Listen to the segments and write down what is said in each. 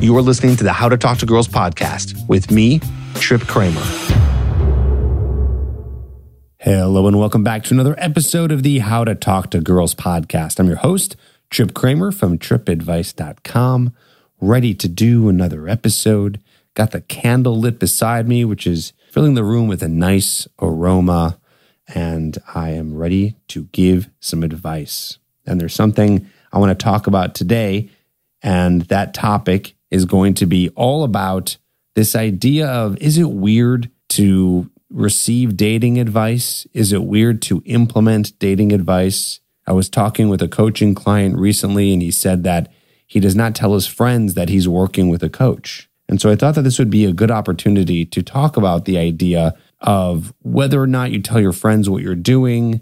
You are listening to the How to Talk to Girls podcast with me, Trip Kramer. Hello, and welcome back to another episode of the How to Talk to Girls podcast. I'm your host, Trip Kramer from tripadvice.com, ready to do another episode. Got the candle lit beside me, which is filling the room with a nice aroma, and I am ready to give some advice. And there's something I want to talk about today, and that topic is going to be all about this idea of is it weird to receive dating advice? Is it weird to implement dating advice? I was talking with a coaching client recently, and he said that he does not tell his friends that he's working with a coach. And so I thought that this would be a good opportunity to talk about the idea of whether or not you tell your friends what you're doing,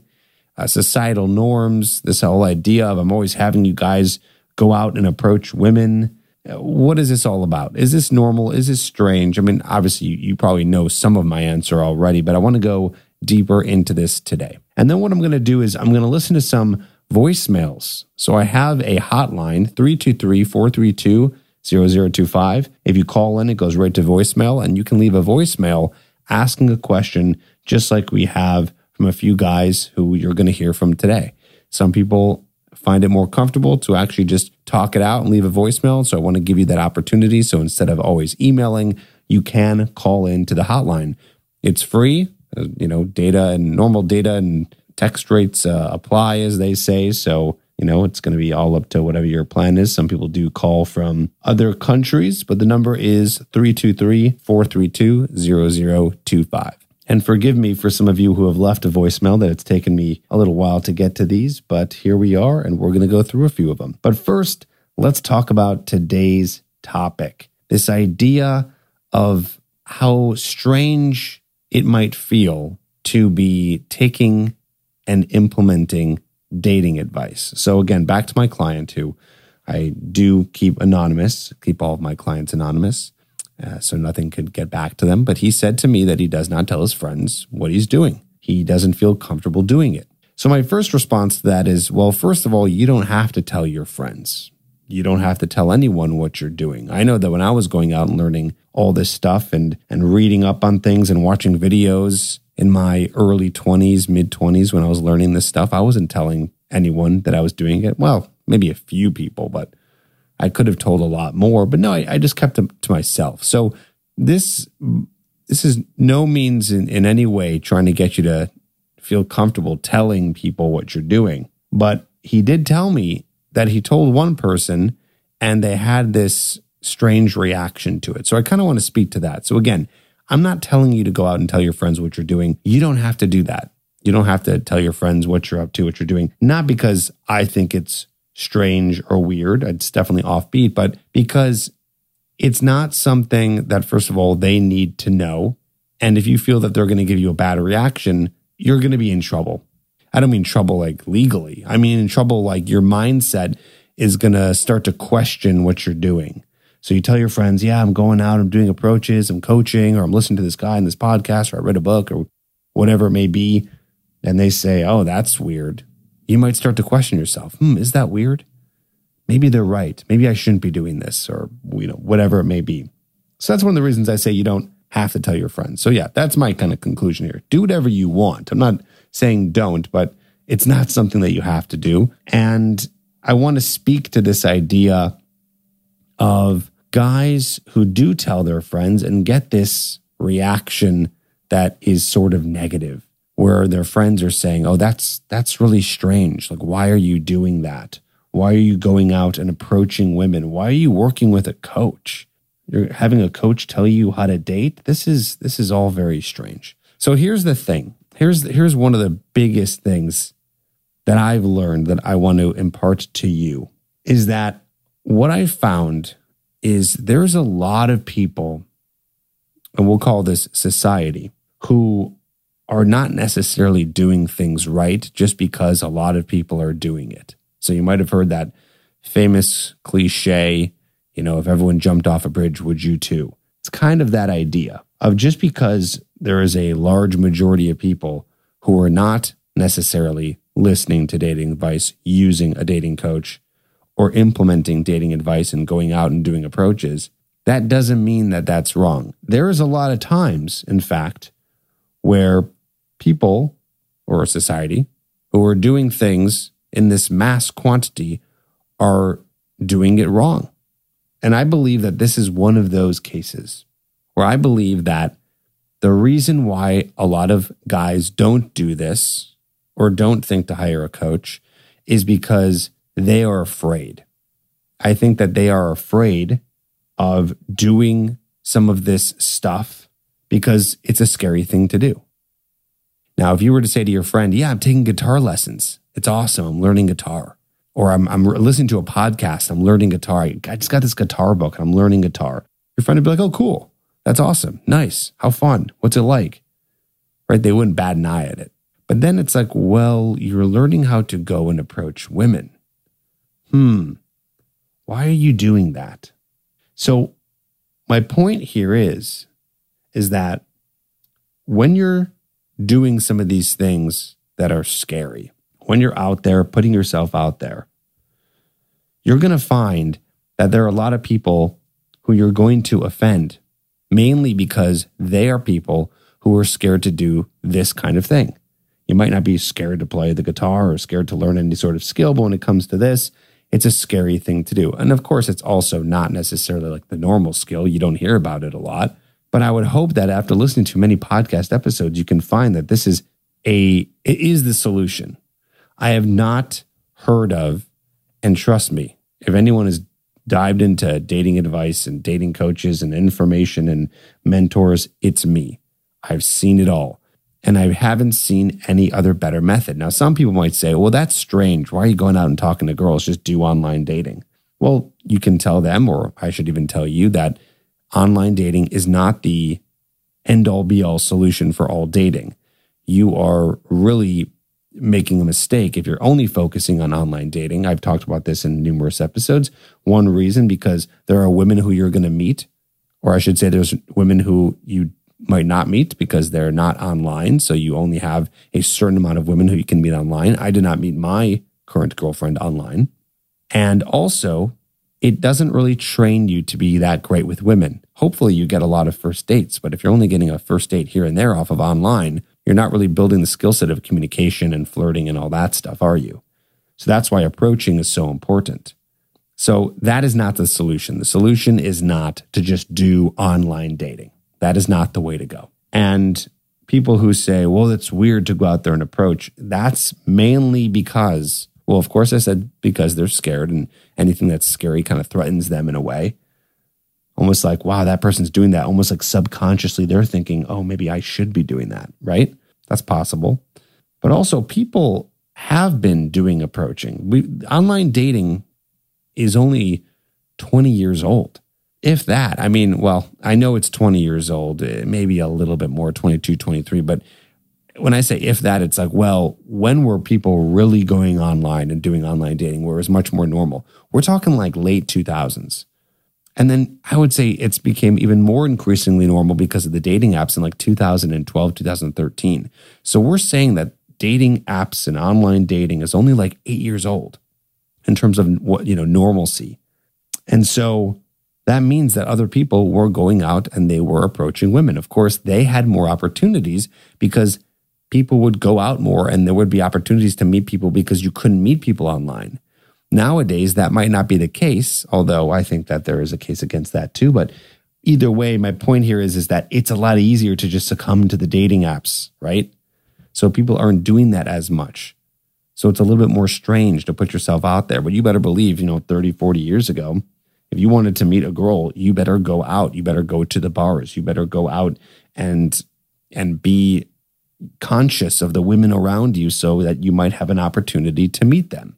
uh, societal norms, this whole idea of I'm always having you guys go out and approach women what is this all about? Is this normal? Is this strange? I mean, obviously, you, you probably know some of my answer already, but I want to go deeper into this today. And then what I'm going to do is I'm going to listen to some voicemails. So I have a hotline 323 432 0025. If you call in, it goes right to voicemail, and you can leave a voicemail asking a question just like we have from a few guys who you're going to hear from today. Some people find it more comfortable to actually just talk it out and leave a voicemail. So I want to give you that opportunity. So instead of always emailing, you can call in to the hotline. It's free. Uh, you know, data and normal data and text rates uh, apply, as they say. So, you know, it's going to be all up to whatever your plan is. Some people do call from other countries, but the number is 323 432 0025. And forgive me for some of you who have left a voicemail that it's taken me a little while to get to these, but here we are, and we're going to go through a few of them. But first, let's talk about today's topic this idea of how strange it might feel to be taking and implementing dating advice. So, again, back to my client who I do keep anonymous, keep all of my clients anonymous. Uh, so nothing could get back to them. But he said to me that he does not tell his friends what he's doing. He doesn't feel comfortable doing it. So my first response to that is well, first of all, you don't have to tell your friends. You don't have to tell anyone what you're doing. I know that when I was going out and learning all this stuff and, and reading up on things and watching videos in my early 20s, mid 20s, when I was learning this stuff, I wasn't telling anyone that I was doing it. Well, maybe a few people, but I could have told a lot more, but no, I, I just kept them to myself. So this this is no means in, in any way trying to get you to feel comfortable telling people what you're doing. But he did tell me that he told one person and they had this strange reaction to it. So I kind of want to speak to that. So again, I'm not telling you to go out and tell your friends what you're doing. You don't have to do that. You don't have to tell your friends what you're up to, what you're doing. Not because I think it's strange or weird. It's definitely offbeat, but because it's not something that, first of all, they need to know. And if you feel that they're going to give you a bad reaction, you're going to be in trouble. I don't mean trouble like legally. I mean in trouble like your mindset is going to start to question what you're doing. So you tell your friends, yeah, I'm going out, I'm doing approaches, I'm coaching, or I'm listening to this guy in this podcast, or I read a book, or whatever it may be. And they say, oh, that's weird you might start to question yourself hmm, is that weird? Maybe they're right. Maybe I shouldn't be doing this or, you know, whatever it may be. So that's one of the reasons I say you don't have to tell your friends. So yeah, that's my kind of conclusion here. Do whatever you want. I'm not saying don't, but it's not something that you have to do. And I want to speak to this idea of guys who do tell their friends and get this reaction that is sort of negative where their friends are saying, "Oh, that's that's really strange. Like why are you doing that? Why are you going out and approaching women? Why are you working with a coach? You're having a coach tell you how to date? This is this is all very strange." So here's the thing. Here's here's one of the biggest things that I've learned that I want to impart to you is that what I found is there's a lot of people and we'll call this society who are not necessarily doing things right just because a lot of people are doing it. So you might have heard that famous cliche, you know, if everyone jumped off a bridge, would you too? It's kind of that idea of just because there is a large majority of people who are not necessarily listening to dating advice, using a dating coach, or implementing dating advice and going out and doing approaches, that doesn't mean that that's wrong. There is a lot of times, in fact, where people or a society who are doing things in this mass quantity are doing it wrong. And I believe that this is one of those cases where I believe that the reason why a lot of guys don't do this or don't think to hire a coach is because they are afraid. I think that they are afraid of doing some of this stuff because it's a scary thing to do. Now, if you were to say to your friend, Yeah, I'm taking guitar lessons, it's awesome. I'm learning guitar. Or I'm, I'm listening to a podcast, I'm learning guitar. I just got this guitar book and I'm learning guitar. Your friend would be like, Oh, cool. That's awesome. Nice. How fun. What's it like? Right? They wouldn't bat an eye at it. But then it's like, well, you're learning how to go and approach women. Hmm. Why are you doing that? So my point here is is that when you're doing some of these things that are scary, when you're out there putting yourself out there, you're going to find that there are a lot of people who you're going to offend, mainly because they are people who are scared to do this kind of thing. You might not be scared to play the guitar or scared to learn any sort of skill, but when it comes to this, it's a scary thing to do. And of course, it's also not necessarily like the normal skill. You don't hear about it a lot. But I would hope that after listening to many podcast episodes, you can find that this is a it is the solution. I have not heard of, and trust me, if anyone has dived into dating advice and dating coaches and information and mentors, it's me. I've seen it all. And I haven't seen any other better method. Now, some people might say, well, that's strange. Why are you going out and talking to girls? Just do online dating. Well, you can tell them, or I should even tell you, that online dating is not the end all be all solution for all dating. You are really making a mistake if you're only focusing on online dating. I've talked about this in numerous episodes. One reason because there are women who you're going to meet, or I should say, there's women who you might not meet because they're not online. So you only have a certain amount of women who you can meet online. I did not meet my current girlfriend online. And also, it doesn't really train you to be that great with women. Hopefully, you get a lot of first dates, but if you're only getting a first date here and there off of online, you're not really building the skill set of communication and flirting and all that stuff, are you? So that's why approaching is so important. So that is not the solution. The solution is not to just do online dating. That is not the way to go. And people who say, well, it's weird to go out there and approach, that's mainly because, well, of course, I said because they're scared and anything that's scary kind of threatens them in a way. Almost like, wow, that person's doing that. Almost like subconsciously they're thinking, oh, maybe I should be doing that, right? That's possible. But also, people have been doing approaching. We, online dating is only 20 years old if that. I mean, well, I know it's 20 years old, eh, maybe a little bit more, 22, 23, but when I say if that, it's like, well, when were people really going online and doing online dating where it was much more normal? We're talking like late 2000s. And then I would say it's became even more increasingly normal because of the dating apps in like 2012, 2013. So we're saying that dating apps and online dating is only like eight years old in terms of what, you know, normalcy. And so that means that other people were going out and they were approaching women. Of course, they had more opportunities because people would go out more and there would be opportunities to meet people because you couldn't meet people online. Nowadays, that might not be the case, although I think that there is a case against that too. But either way, my point here is, is that it's a lot easier to just succumb to the dating apps, right? So people aren't doing that as much. So it's a little bit more strange to put yourself out there. But you better believe, you know, 30, 40 years ago, if you wanted to meet a girl, you better go out. You better go to the bars. You better go out and and be conscious of the women around you so that you might have an opportunity to meet them.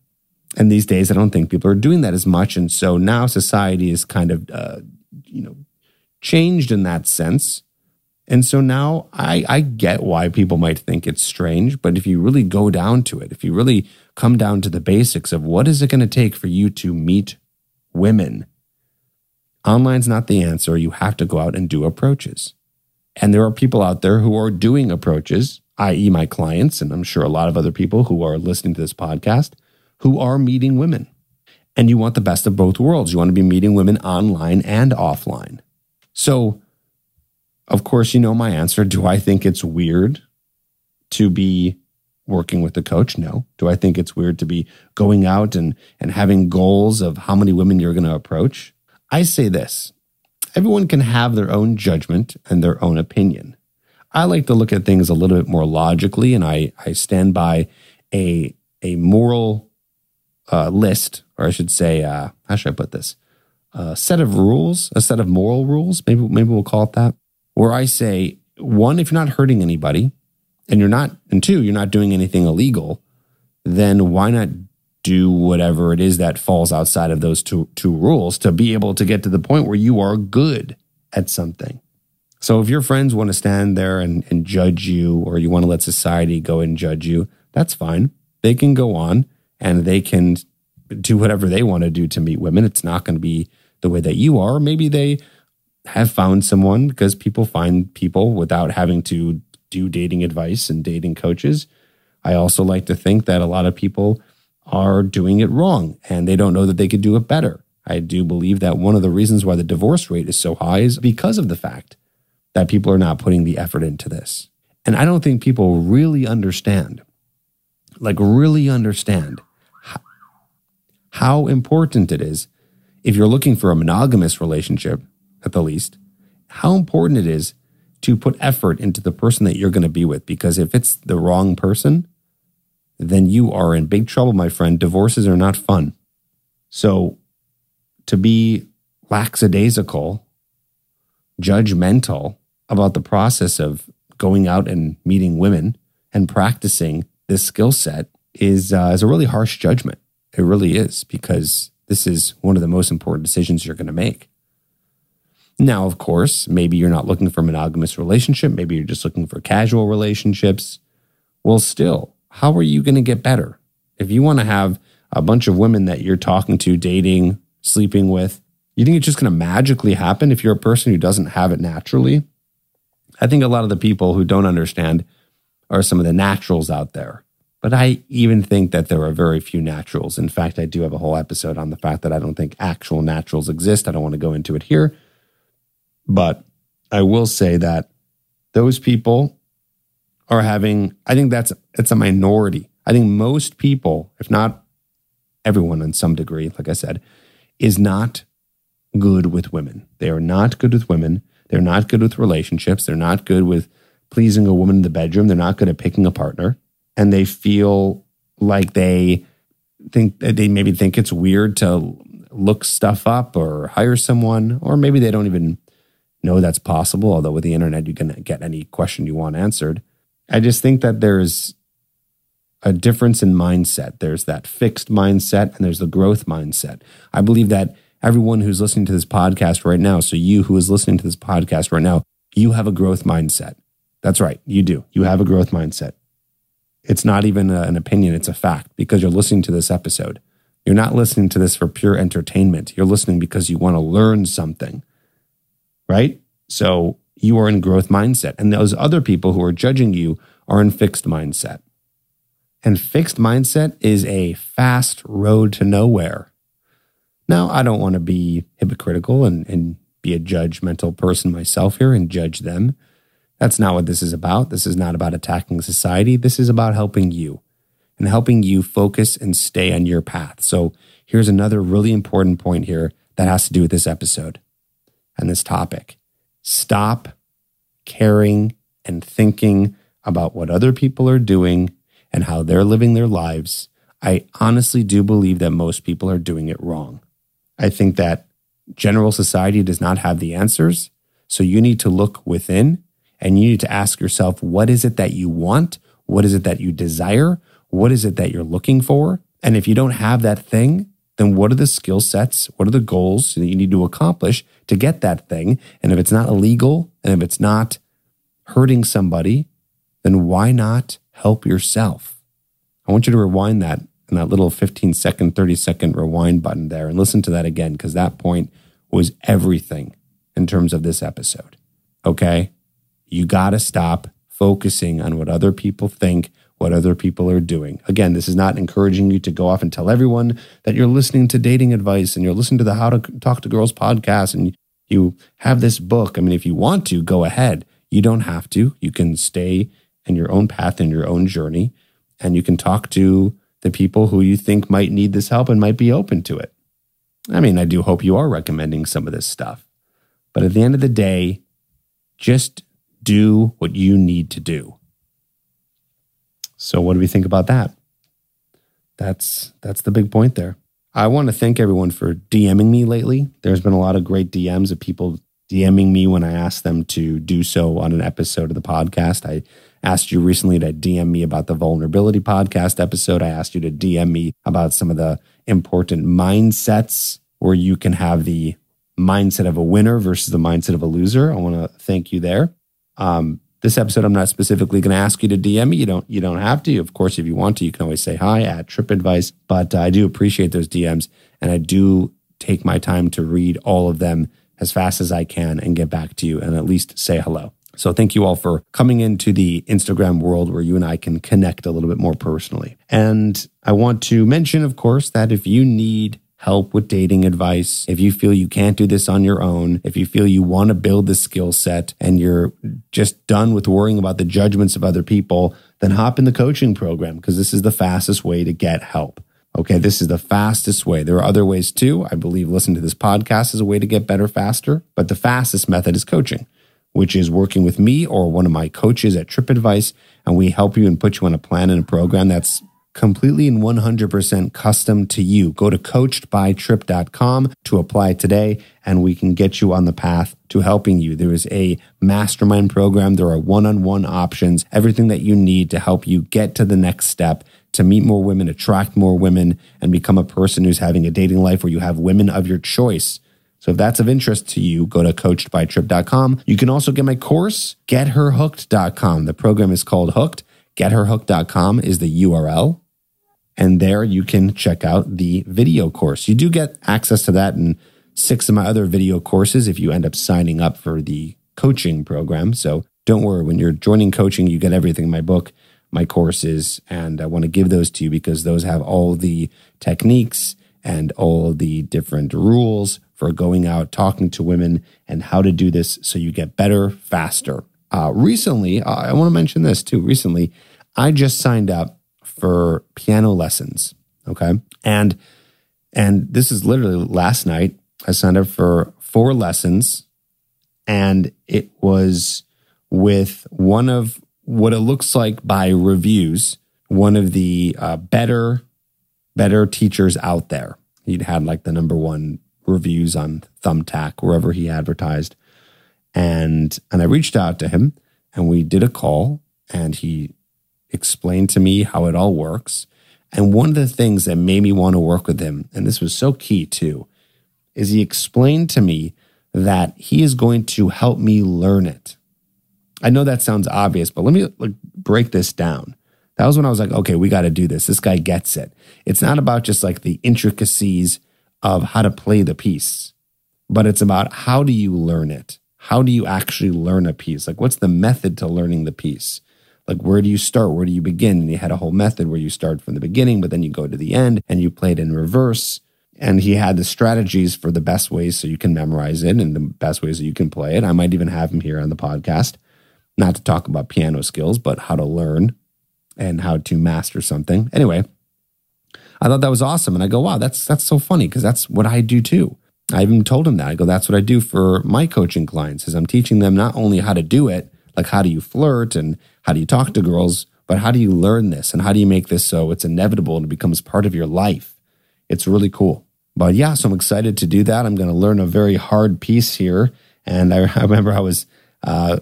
And these days, I don't think people are doing that as much. And so now society is kind of, uh, you know, changed in that sense. And so now I, I get why people might think it's strange. But if you really go down to it, if you really come down to the basics of what is it going to take for you to meet women Online's not the answer. You have to go out and do approaches. And there are people out there who are doing approaches, i.e., my clients, and I'm sure a lot of other people who are listening to this podcast, who are meeting women. And you want the best of both worlds. You want to be meeting women online and offline. So, of course, you know my answer. Do I think it's weird to be working with a coach? No. Do I think it's weird to be going out and, and having goals of how many women you're going to approach? I say this everyone can have their own judgment and their own opinion. I like to look at things a little bit more logically, and I, I stand by a, a moral uh, list, or I should say, uh, how should I put this? A set of rules, a set of moral rules, maybe, maybe we'll call it that, where I say, one, if you're not hurting anybody, and you're not, and two, you're not doing anything illegal, then why not do whatever it is that falls outside of those two, two rules to be able to get to the point where you are good at something? So if your friends want to stand there and, and judge you, or you want to let society go and judge you, that's fine. They can go on and they can do whatever they want to do to meet women. It's not going to be the way that you are. Maybe they have found someone because people find people without having to do dating advice and dating coaches. I also like to think that a lot of people are doing it wrong and they don't know that they could do it better. I do believe that one of the reasons why the divorce rate is so high is because of the fact that people are not putting the effort into this. And I don't think people really understand, like, really understand how, how important it is if you're looking for a monogamous relationship, at the least, how important it is to put effort into the person that you're going to be with. Because if it's the wrong person, then you are in big trouble, my friend. Divorces are not fun. So to be lackadaisical, judgmental about the process of going out and meeting women and practicing this skill set is, uh, is a really harsh judgment. It really is because this is one of the most important decisions you're going to make. Now, of course, maybe you're not looking for monogamous relationship. Maybe you're just looking for casual relationships. Well, still, how are you going to get better? If you want to have a bunch of women that you're talking to, dating, sleeping with, you think it's just going to magically happen if you're a person who doesn't have it naturally? I think a lot of the people who don't understand are some of the naturals out there. But I even think that there are very few naturals. In fact, I do have a whole episode on the fact that I don't think actual naturals exist. I don't want to go into it here. But I will say that those people are having, I think that's it's a minority. I think most people, if not everyone in some degree, like I said, is not good with women. They are not good with women. They're not good with relationships. They're not good with pleasing a woman in the bedroom. They're not good at picking a partner. And they feel like they think they maybe think it's weird to look stuff up or hire someone, or maybe they don't even know that's possible. Although with the internet, you can get any question you want answered. I just think that there's a difference in mindset. There's that fixed mindset and there's the growth mindset. I believe that everyone who's listening to this podcast right now, so you who is listening to this podcast right now, you have a growth mindset. That's right, you do. You have a growth mindset. It's not even a, an opinion, it's a fact because you're listening to this episode. You're not listening to this for pure entertainment. You're listening because you want to learn something, right? So you are in growth mindset. And those other people who are judging you are in fixed mindset. And fixed mindset is a fast road to nowhere. Now, I don't want to be hypocritical and, and be a judgmental person myself here and judge them. That's not what this is about. This is not about attacking society. This is about helping you and helping you focus and stay on your path. So, here's another really important point here that has to do with this episode and this topic. Stop caring and thinking about what other people are doing and how they're living their lives. I honestly do believe that most people are doing it wrong. I think that general society does not have the answers. So you need to look within and you need to ask yourself, what is it that you want? What is it that you desire? What is it that you're looking for? And if you don't have that thing, then what are the skill sets? What are the goals that you need to accomplish to get that thing? And if it's not illegal and if it's not hurting somebody, then why not help yourself? I want you to rewind that and that little 15 second, 30 second rewind button there and listen to that again because that point was everything in terms of this episode. Okay? You got to stop focusing on what other people think, what other people are doing. Again, this is not encouraging you to go off and tell everyone that you're listening to dating advice and you're listening to the How to Talk to Girls podcast and you have this book. I mean, if you want to, go ahead. You don't have to. You can stay in your own path in your own journey and you can talk to the people who you think might need this help and might be open to it. I mean, I do hope you are recommending some of this stuff. But at the end of the day, just do what you need to do. So what do we think about that? That's that's the big point there. I want to thank everyone for DMing me lately. There's been a lot of great DMs of people DMing me when I asked them to do so on an episode of the podcast. I asked you recently to DM me about the vulnerability podcast episode. I asked you to DM me about some of the important mindsets where you can have the mindset of a winner versus the mindset of a loser. I want to thank you there. Um, this episode, I'm not specifically going to ask you to DM me. You don't. You don't have to. Of course, if you want to, you can always say hi at Trip Advice. But uh, I do appreciate those DMs, and I do take my time to read all of them as fast as I can and get back to you and at least say hello. So thank you all for coming into the Instagram world where you and I can connect a little bit more personally. And I want to mention, of course, that if you need help with dating advice, if you feel you can't do this on your own, if you feel you want to build the skill set and you're just done with worrying about the judgments of other people, then hop in the coaching program because this is the fastest way to get help. Okay, this is the fastest way. There are other ways too. I believe listening to this podcast is a way to get better faster, but the fastest method is coaching which is working with me or one of my coaches at TripAdvice, and we help you and put you on a plan and a program that's completely and 100% custom to you. Go to coachedbytrip.com to apply today, and we can get you on the path to helping you. There is a mastermind program, there are one on one options, everything that you need to help you get to the next step. To meet more women, attract more women, and become a person who's having a dating life where you have women of your choice so if that's of interest to you, go to coachedbytrip.com. You can also get my course, getherhooked.com. The program is called Hooked. Getherhooked.com is the URL. And there you can check out the video course. You do get access to that and six of my other video courses if you end up signing up for the coaching program. So don't worry, when you're joining coaching, you get everything in my book, my courses, and I want to give those to you because those have all the techniques and all the different rules for going out, talking to women, and how to do this so you get better faster. Uh, recently, uh, I want to mention this too. Recently, I just signed up for piano lessons. Okay. And, and this is literally last night. I signed up for four lessons and it was with one of what it looks like by reviews, one of the uh, better, better teachers out there. He'd had like the number one reviews on Thumbtack, wherever he advertised. And and I reached out to him and we did a call and he explained to me how it all works. And one of the things that made me want to work with him, and this was so key too, is he explained to me that he is going to help me learn it. I know that sounds obvious, but let me like, break this down. That was when I was like, okay, we got to do this. This guy gets it. It's not about just like the intricacies of how to play the piece, but it's about how do you learn it? How do you actually learn a piece? Like, what's the method to learning the piece? Like, where do you start? Where do you begin? And he had a whole method where you start from the beginning, but then you go to the end and you play it in reverse. And he had the strategies for the best ways so you can memorize it and the best ways that you can play it. I might even have him here on the podcast, not to talk about piano skills, but how to learn and how to master something. Anyway, I thought that was awesome. And I go, wow, that's that's so funny because that's what I do too. I even told him that. I go, that's what I do for my coaching clients is I'm teaching them not only how to do it, like how do you flirt and how do you talk to girls, but how do you learn this and how do you make this so it's inevitable and it becomes part of your life? It's really cool. But yeah, so I'm excited to do that. I'm going to learn a very hard piece here. And I, I remember I was, uh,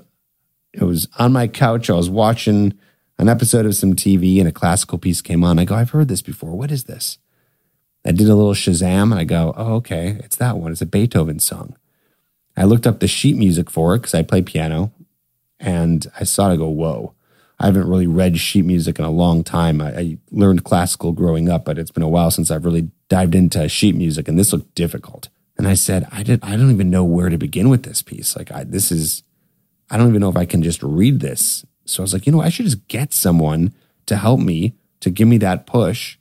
it was on my couch. I was watching an episode of some TV and a classical piece came on. I go, I've heard this before. What is this? I did a little Shazam and I go, oh, okay, it's that one. It's a Beethoven song. I looked up the sheet music for it because I play piano and I saw it. I go, whoa. I haven't really read sheet music in a long time. I, I, learned classical growing up, but it's been a while since I've really dived into sheet music, and this looked difficult. And I said, I did. I don't even know where to begin with this piece. Like, I, this is. I don't even know if I can just read this so I was like, you know, I should just get someone to help me, to give me that push,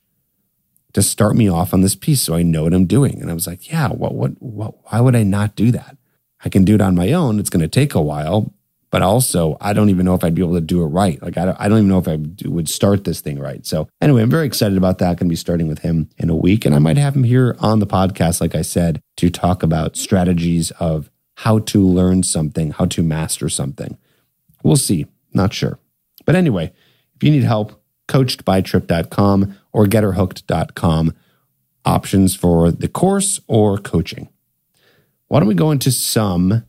to start me off on this piece so I know what I'm doing. And I was like, yeah, what, what, what, why would I not do that? I can do it on my own. It's going to take a while, but also I don't even know if I'd be able to do it right. Like I don't, I don't even know if I would start this thing right. So anyway, I'm very excited about that. Going to be starting with him in a week, and I might have him here on the podcast, like I said, to talk about strategies of how to learn something, how to master something. We'll see. Not sure. But anyway, if you need help, coachedbytrip.com or getherhooked.com options for the course or coaching. Why don't we go into some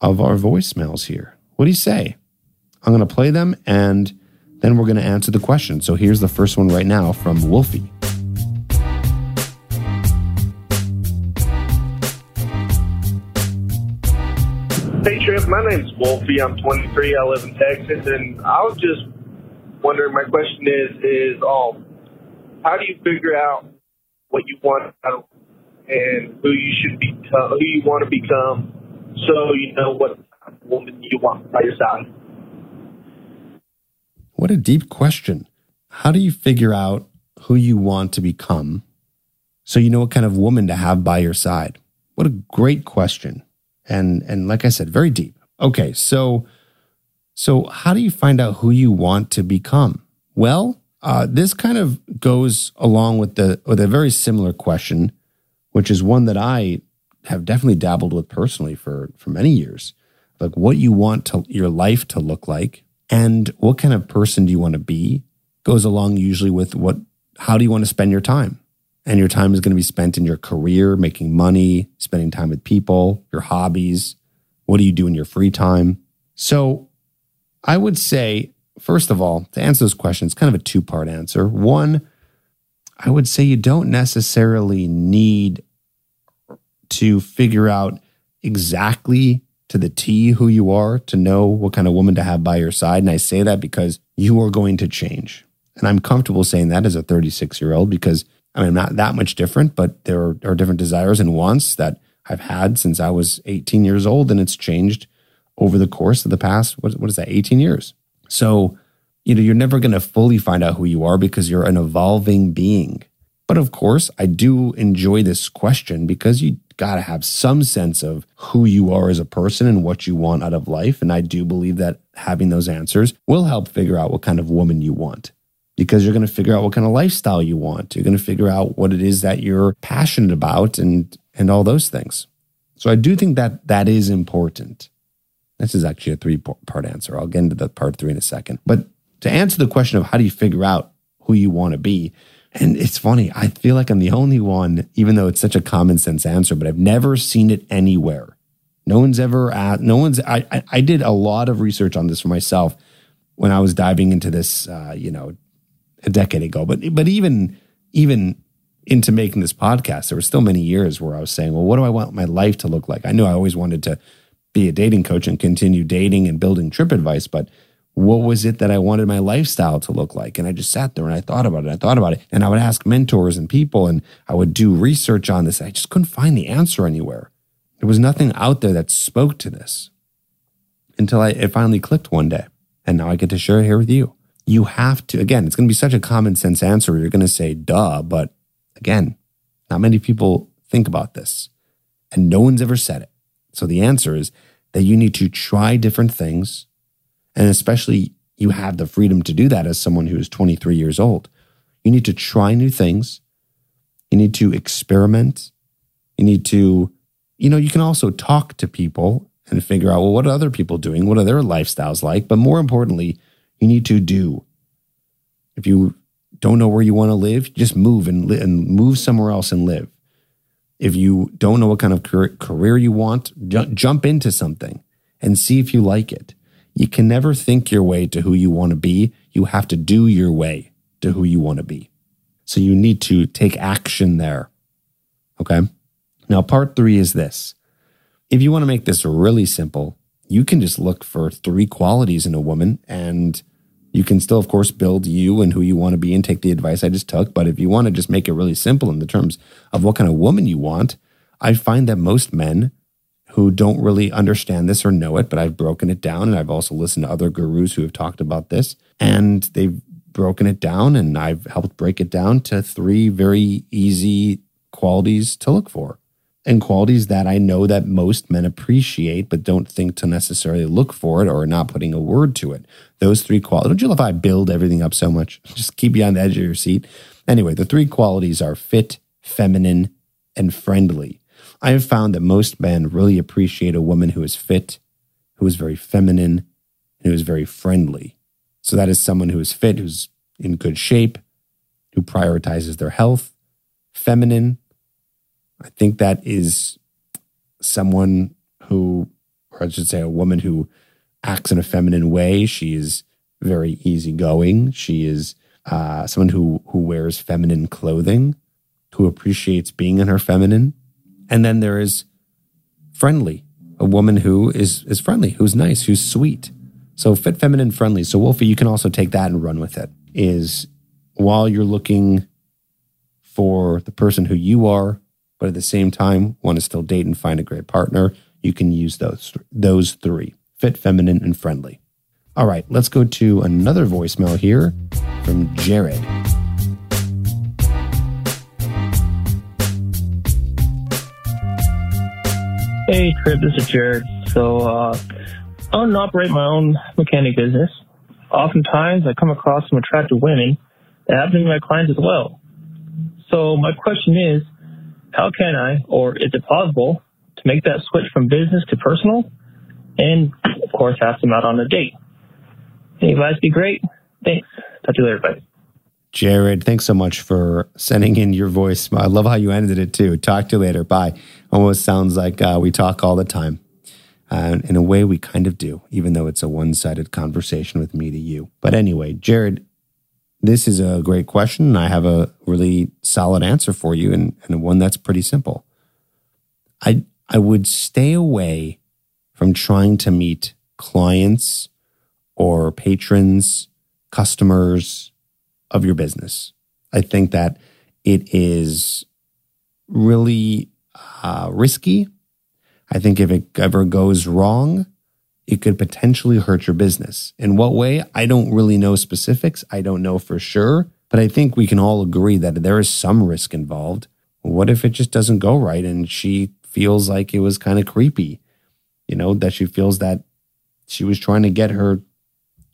of our voicemails here? What do you say? I'm going to play them and then we're going to answer the question. So here's the first one right now from Wolfie. Hey Trip, my name's Wolfie. I'm 23. I live in Texas, and I was just wondering. My question is, is um, how do you figure out what you want and who you should be, who you want to become, so you know what woman you want by your side. What a deep question. How do you figure out who you want to become so you know what kind of woman to have by your side? What a great question. And and like I said, very deep. Okay, so so how do you find out who you want to become? Well, uh, this kind of goes along with the with a very similar question, which is one that I have definitely dabbled with personally for for many years like what you want to your life to look like and what kind of person do you want to be goes along usually with what how do you want to spend your time? And your time is going to be spent in your career making money spending time with people your hobbies. What do you do in your free time? So i would say first of all to answer those questions kind of a two part answer. One i would say you don't necessarily need to figure out exactly to the T who you are to know what kind of woman to have by your side. And I say that because you are going to change. And I'm comfortable saying that as a 36 year old because I mean, I'm not that much different, but there are, are different desires and wants that I've had since I was 18 years old. And it's changed over the course of the past, what, what is that, 18 years. So, you know, you're never going to fully find out who you are because you're an evolving being. But of course, I do enjoy this question because you got to have some sense of who you are as a person and what you want out of life. And I do believe that having those answers will help figure out what kind of woman you want because you're going to figure out what kind of lifestyle you want. You're going to figure out what it is that you're passionate about and and all those things. So I do think that that is important. This is actually a three part answer. I'll get into the part 3 in a second. But to answer the question of how do you figure out who you want to be, and it's funny, I feel like I'm the only one, even though it's such a common sense answer, but I've never seen it anywhere. No one's ever asked, no one's, I, I, I did a lot of research on this for myself when I was diving into this, uh, you know, a decade ago. But, but even, even into making this podcast, there were still many years where I was saying, well, what do I want my life to look like? I knew I always wanted to be a dating coach and continue dating and building trip advice, but what was it that I wanted my lifestyle to look like? And I just sat there and I thought about it. I thought about it. And I would ask mentors and people and I would do research on this. I just couldn't find the answer anywhere. There was nothing out there that spoke to this until I, it finally clicked one day. And now I get to share it here with you. You have to, again, it's going to be such a common sense answer. You're going to say, duh. But again, not many people think about this and no one's ever said it. So the answer is that you need to try different things and especially you have the freedom to do that as someone who is 23 years old. You need to try new things. You need to experiment. You need to, you know, you can also talk to people and figure out, well, what are other people doing? What are their lifestyles like? But more importantly, you need to do. If you don't know where you want to live, just move and, li- and move somewhere else and live. If you don't know what kind of career you want, jump into something and see if you like it. You can never think your way to who you want to be. You have to do your way to who you want to be. So you need to take action there. Okay. Now, part three is this. If you want to make this really simple, you can just look for three qualities in a woman and you can still, of course, build you and who you want to be and take the advice I just took. But if you want to just make it really simple in the terms of what kind of woman you want, I find that most men who don't really understand this or know it, but I've broken it down and I've also listened to other gurus who have talked about this and they've broken it down and I've helped break it down to three very easy qualities to look for and qualities that I know that most men appreciate but don't think to necessarily look for it or are not putting a word to it. Those three qualities. Don't you love how I build everything up so much? Just keep you on the edge of your seat. Anyway, the three qualities are fit, feminine, and friendly. I have found that most men really appreciate a woman who is fit, who is very feminine, and who is very friendly. So that is someone who is fit, who's in good shape, who prioritizes their health, feminine, I think that is someone who, or I should say, a woman who acts in a feminine way. She is very easygoing. She is uh, someone who who wears feminine clothing, who appreciates being in her feminine. And then there is friendly, a woman who is is friendly, who's nice, who's sweet. So fit, feminine, friendly. So Wolfie, you can also take that and run with it. Is while you're looking for the person who you are, but at the same time want to still date and find a great partner, you can use those those three: fit, feminine, and friendly. All right, let's go to another voicemail here from Jared. Hey, Trip, this is Jared. So, uh, I own and operate my own mechanic business. Oftentimes, I come across some attractive women that happen to be my clients as well. So, my question is, how can I, or is it possible, to make that switch from business to personal? And of course, ask them out on a date. Any advice be great? Thanks. Talk to you later. Bye. Jared, thanks so much for sending in your voice. I love how you ended it too. Talk to you later. Bye. Almost sounds like uh, we talk all the time. Uh, in a way, we kind of do, even though it's a one sided conversation with me to you. But anyway, Jared, this is a great question, and I have a really solid answer for you, and, and one that's pretty simple. I I would stay away from trying to meet clients or patrons, customers of your business. I think that it is really uh, risky. I think if it ever goes wrong, it could potentially hurt your business. In what way? I don't really know specifics. I don't know for sure, but I think we can all agree that there is some risk involved. What if it just doesn't go right and she feels like it was kind of creepy? You know, that she feels that she was trying to get her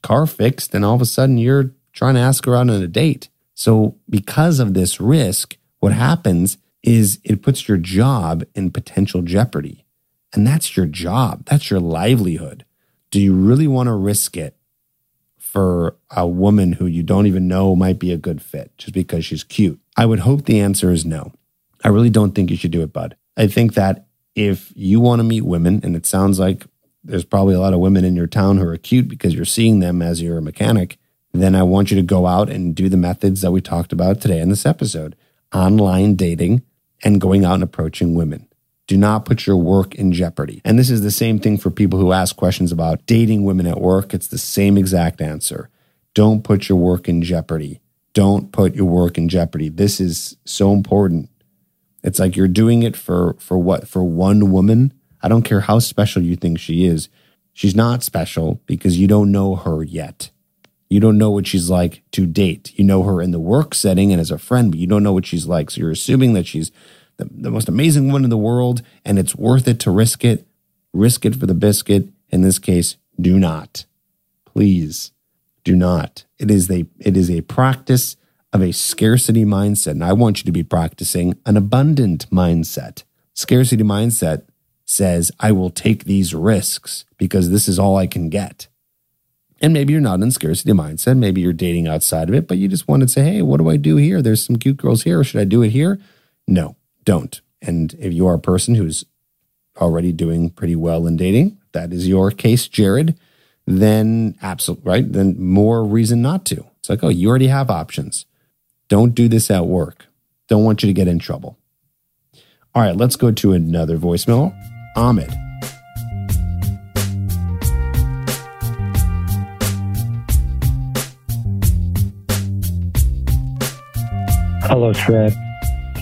car fixed and all of a sudden you're trying to ask her out on a date. So, because of this risk, what happens is it puts your job in potential jeopardy. And that's your job, that's your livelihood. Do you really want to risk it for a woman who you don't even know might be a good fit just because she's cute? I would hope the answer is no. I really don't think you should do it, bud. I think that if you want to meet women, and it sounds like there's probably a lot of women in your town who are cute because you're seeing them as you're a mechanic, then I want you to go out and do the methods that we talked about today in this episode online dating and going out and approaching women. Do not put your work in jeopardy. And this is the same thing for people who ask questions about dating women at work. It's the same exact answer. Don't put your work in jeopardy. Don't put your work in jeopardy. This is so important. It's like you're doing it for for what? For one woman? I don't care how special you think she is. She's not special because you don't know her yet. You don't know what she's like to date. You know her in the work setting and as a friend, but you don't know what she's like. So you're assuming that she's the, the most amazing woman in the world, and it's worth it to risk it. Risk it for the biscuit. In this case, do not. Please do not. It is a it is a practice of a scarcity mindset. And I want you to be practicing an abundant mindset. Scarcity mindset says, I will take these risks because this is all I can get. And maybe you're not in scarcity mindset. Maybe you're dating outside of it, but you just want to say, hey, what do I do here? There's some cute girls here. Should I do it here? No don't. And if you are a person who's already doing pretty well in dating, that is your case, Jared, then absolutely right. Then more reason not to. It's like, oh, you already have options. Don't do this at work. Don't want you to get in trouble. All right, let's go to another voicemail. Ahmed. Hello, Trip.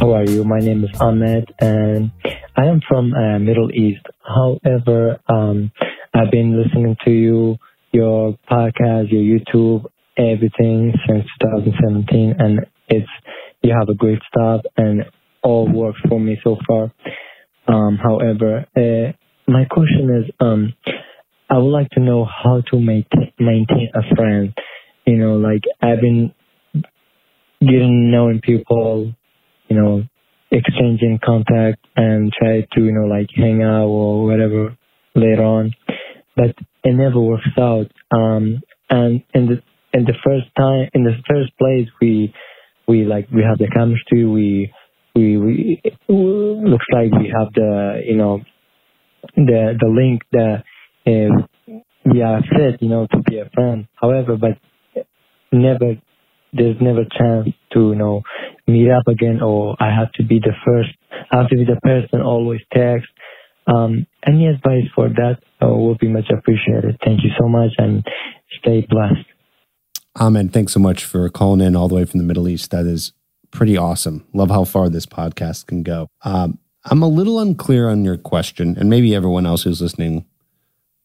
How are you? My name is Ahmed and I am from uh, Middle East. However, um, I've been listening to you, your podcast, your YouTube everything since 2017, and it's you have a great staff and all works for me so far. Um, however, uh, my question is, um, I would like to know how to maintain maintain a friend. You know, like I've been getting knowing people, you know, exchanging contact and try to, you know, like hang out or whatever later on. But it never works out. Um, and in the, in the first time, in the first place, we, we like, we have the chemistry, we, we, we, looks like we have the, you know, the, the link that, uh, we are fit, you know, to be a friend. However, but never there's never a chance to you know meet up again or I have to be the first I have to be the person always text. Um, any advice for that uh, will be much appreciated. Thank you so much and stay blessed. Amen thanks so much for calling in all the way from the Middle East. That is pretty awesome. Love how far this podcast can go. Um, I'm a little unclear on your question, and maybe everyone else who's listening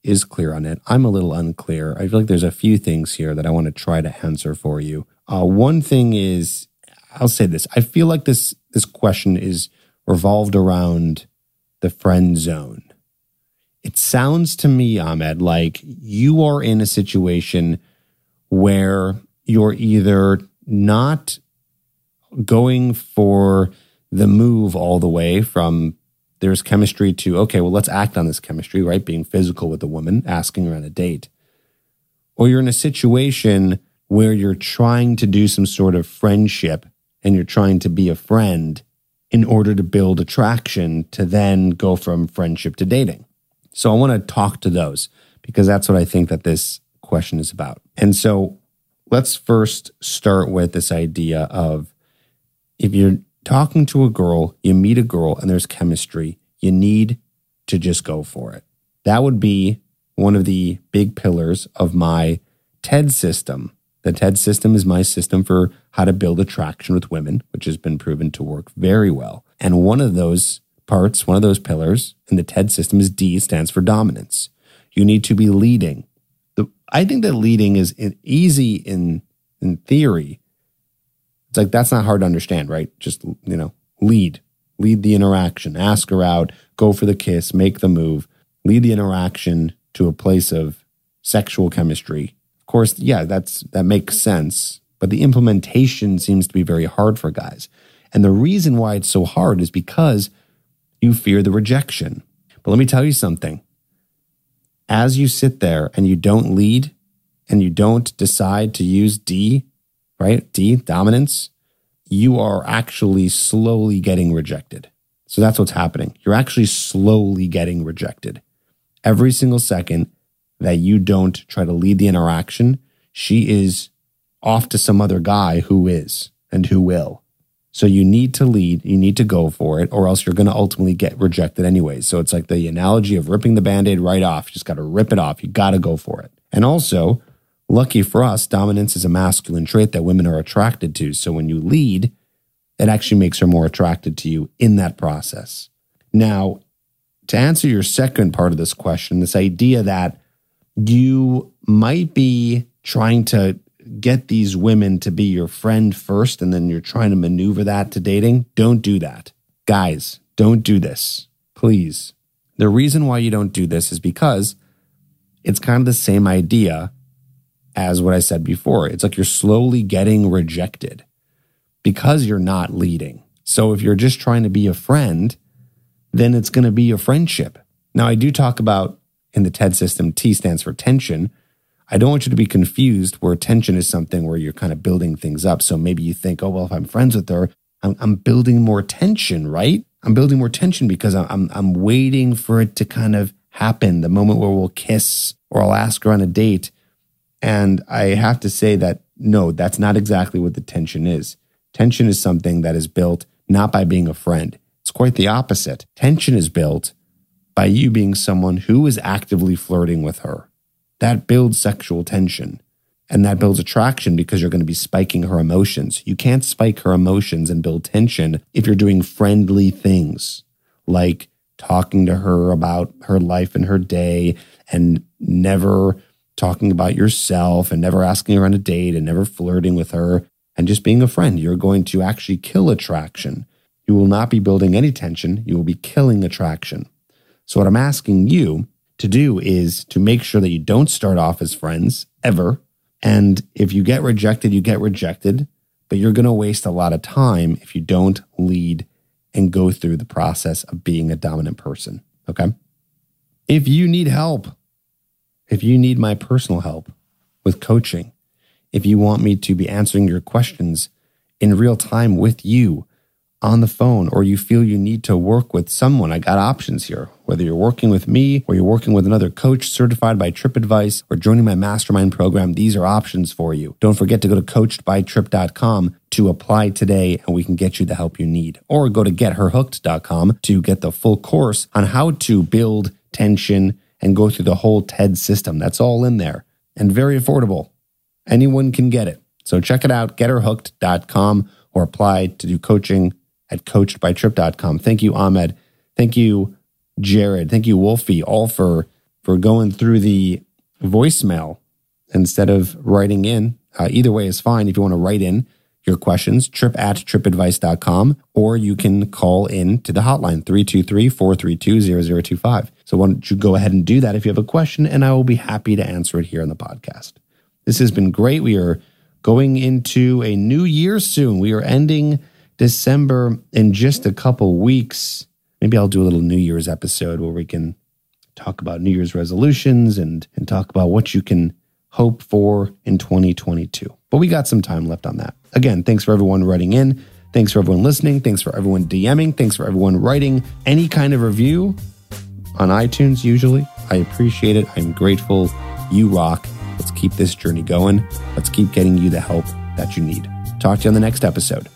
is clear on it. I'm a little unclear. I feel like there's a few things here that I want to try to answer for you. Uh, one thing is, I'll say this: I feel like this this question is revolved around the friend zone. It sounds to me, Ahmed, like you are in a situation where you're either not going for the move all the way from there's chemistry to okay well let's act on this chemistry right being physical with a woman asking her on a date or you're in a situation where you're trying to do some sort of friendship and you're trying to be a friend in order to build attraction to then go from friendship to dating. So I want to talk to those because that's what I think that this question is about. And so let's first start with this idea of if you're talking to a girl, you meet a girl and there's chemistry, you need to just go for it. That would be one of the big pillars of my TED system the TED system is my system for how to build attraction with women, which has been proven to work very well. And one of those parts, one of those pillars in the TED system is D stands for dominance. You need to be leading. The, I think that leading is easy in in theory. It's like that's not hard to understand, right? Just you know, lead, lead the interaction, ask her out, go for the kiss, make the move, lead the interaction to a place of sexual chemistry course, yeah, that's that makes sense. But the implementation seems to be very hard for guys. And the reason why it's so hard is because you fear the rejection. But let me tell you something. As you sit there and you don't lead and you don't decide to use D, right? D, dominance, you are actually slowly getting rejected. So that's what's happening. You're actually slowly getting rejected. Every single second, that you don't try to lead the interaction, she is off to some other guy who is and who will. So you need to lead, you need to go for it, or else you're going to ultimately get rejected anyways. So it's like the analogy of ripping the band aid right off. You just got to rip it off. You got to go for it. And also, lucky for us, dominance is a masculine trait that women are attracted to. So when you lead, it actually makes her more attracted to you in that process. Now, to answer your second part of this question, this idea that you might be trying to get these women to be your friend first and then you're trying to maneuver that to dating, don't do that. Guys, don't do this. Please. The reason why you don't do this is because it's kind of the same idea as what I said before. It's like you're slowly getting rejected because you're not leading. So if you're just trying to be a friend, then it's going to be a friendship. Now, I do talk about in the TED system, T stands for tension. I don't want you to be confused where tension is something where you're kind of building things up. So maybe you think, oh, well, if I'm friends with her, I'm, I'm building more tension, right? I'm building more tension because I'm, I'm waiting for it to kind of happen, the moment where we'll kiss or I'll ask her on a date. And I have to say that no, that's not exactly what the tension is. Tension is something that is built not by being a friend. It's quite the opposite. Tension is built by you being someone who is actively flirting with her. That builds sexual tension and that builds attraction because you're going to be spiking her emotions. You can't spike her emotions and build tension if you're doing friendly things like talking to her about her life and her day and never talking about yourself and never asking her on a date and never flirting with her and just being a friend. You're going to actually kill attraction. You will not be building any tension. You will be killing attraction. So, what I'm asking you to do is to make sure that you don't start off as friends ever. And if you get rejected, you get rejected, but you're going to waste a lot of time if you don't lead and go through the process of being a dominant person. Okay. If you need help, if you need my personal help with coaching, if you want me to be answering your questions in real time with you on the phone, or you feel you need to work with someone, I got options here. Whether you're working with me or you're working with another coach certified by TripAdvice or joining my mastermind program, these are options for you. Don't forget to go to coachedbytrip.com to apply today and we can get you the help you need. Or go to getherhooked.com to get the full course on how to build tension and go through the whole TED system. That's all in there and very affordable. Anyone can get it. So check it out, getherhooked.com or apply to do coaching at coachedbytrip.com. Thank you, Ahmed. Thank you, Jared. Thank you, Wolfie, all for for going through the voicemail instead of writing in. Uh, either way is fine. If you want to write in your questions, trip at tripadvice.com, or you can call in to the hotline 323-432-0025. So why don't you go ahead and do that if you have a question, and I will be happy to answer it here on the podcast. This has been great. We are going into a new year soon. We are ending December in just a couple weeks. Maybe I'll do a little New Year's episode where we can talk about New Year's resolutions and, and talk about what you can hope for in 2022. But we got some time left on that. Again, thanks for everyone writing in. Thanks for everyone listening. Thanks for everyone DMing. Thanks for everyone writing any kind of review on iTunes, usually. I appreciate it. I'm grateful. You rock. Let's keep this journey going. Let's keep getting you the help that you need. Talk to you on the next episode.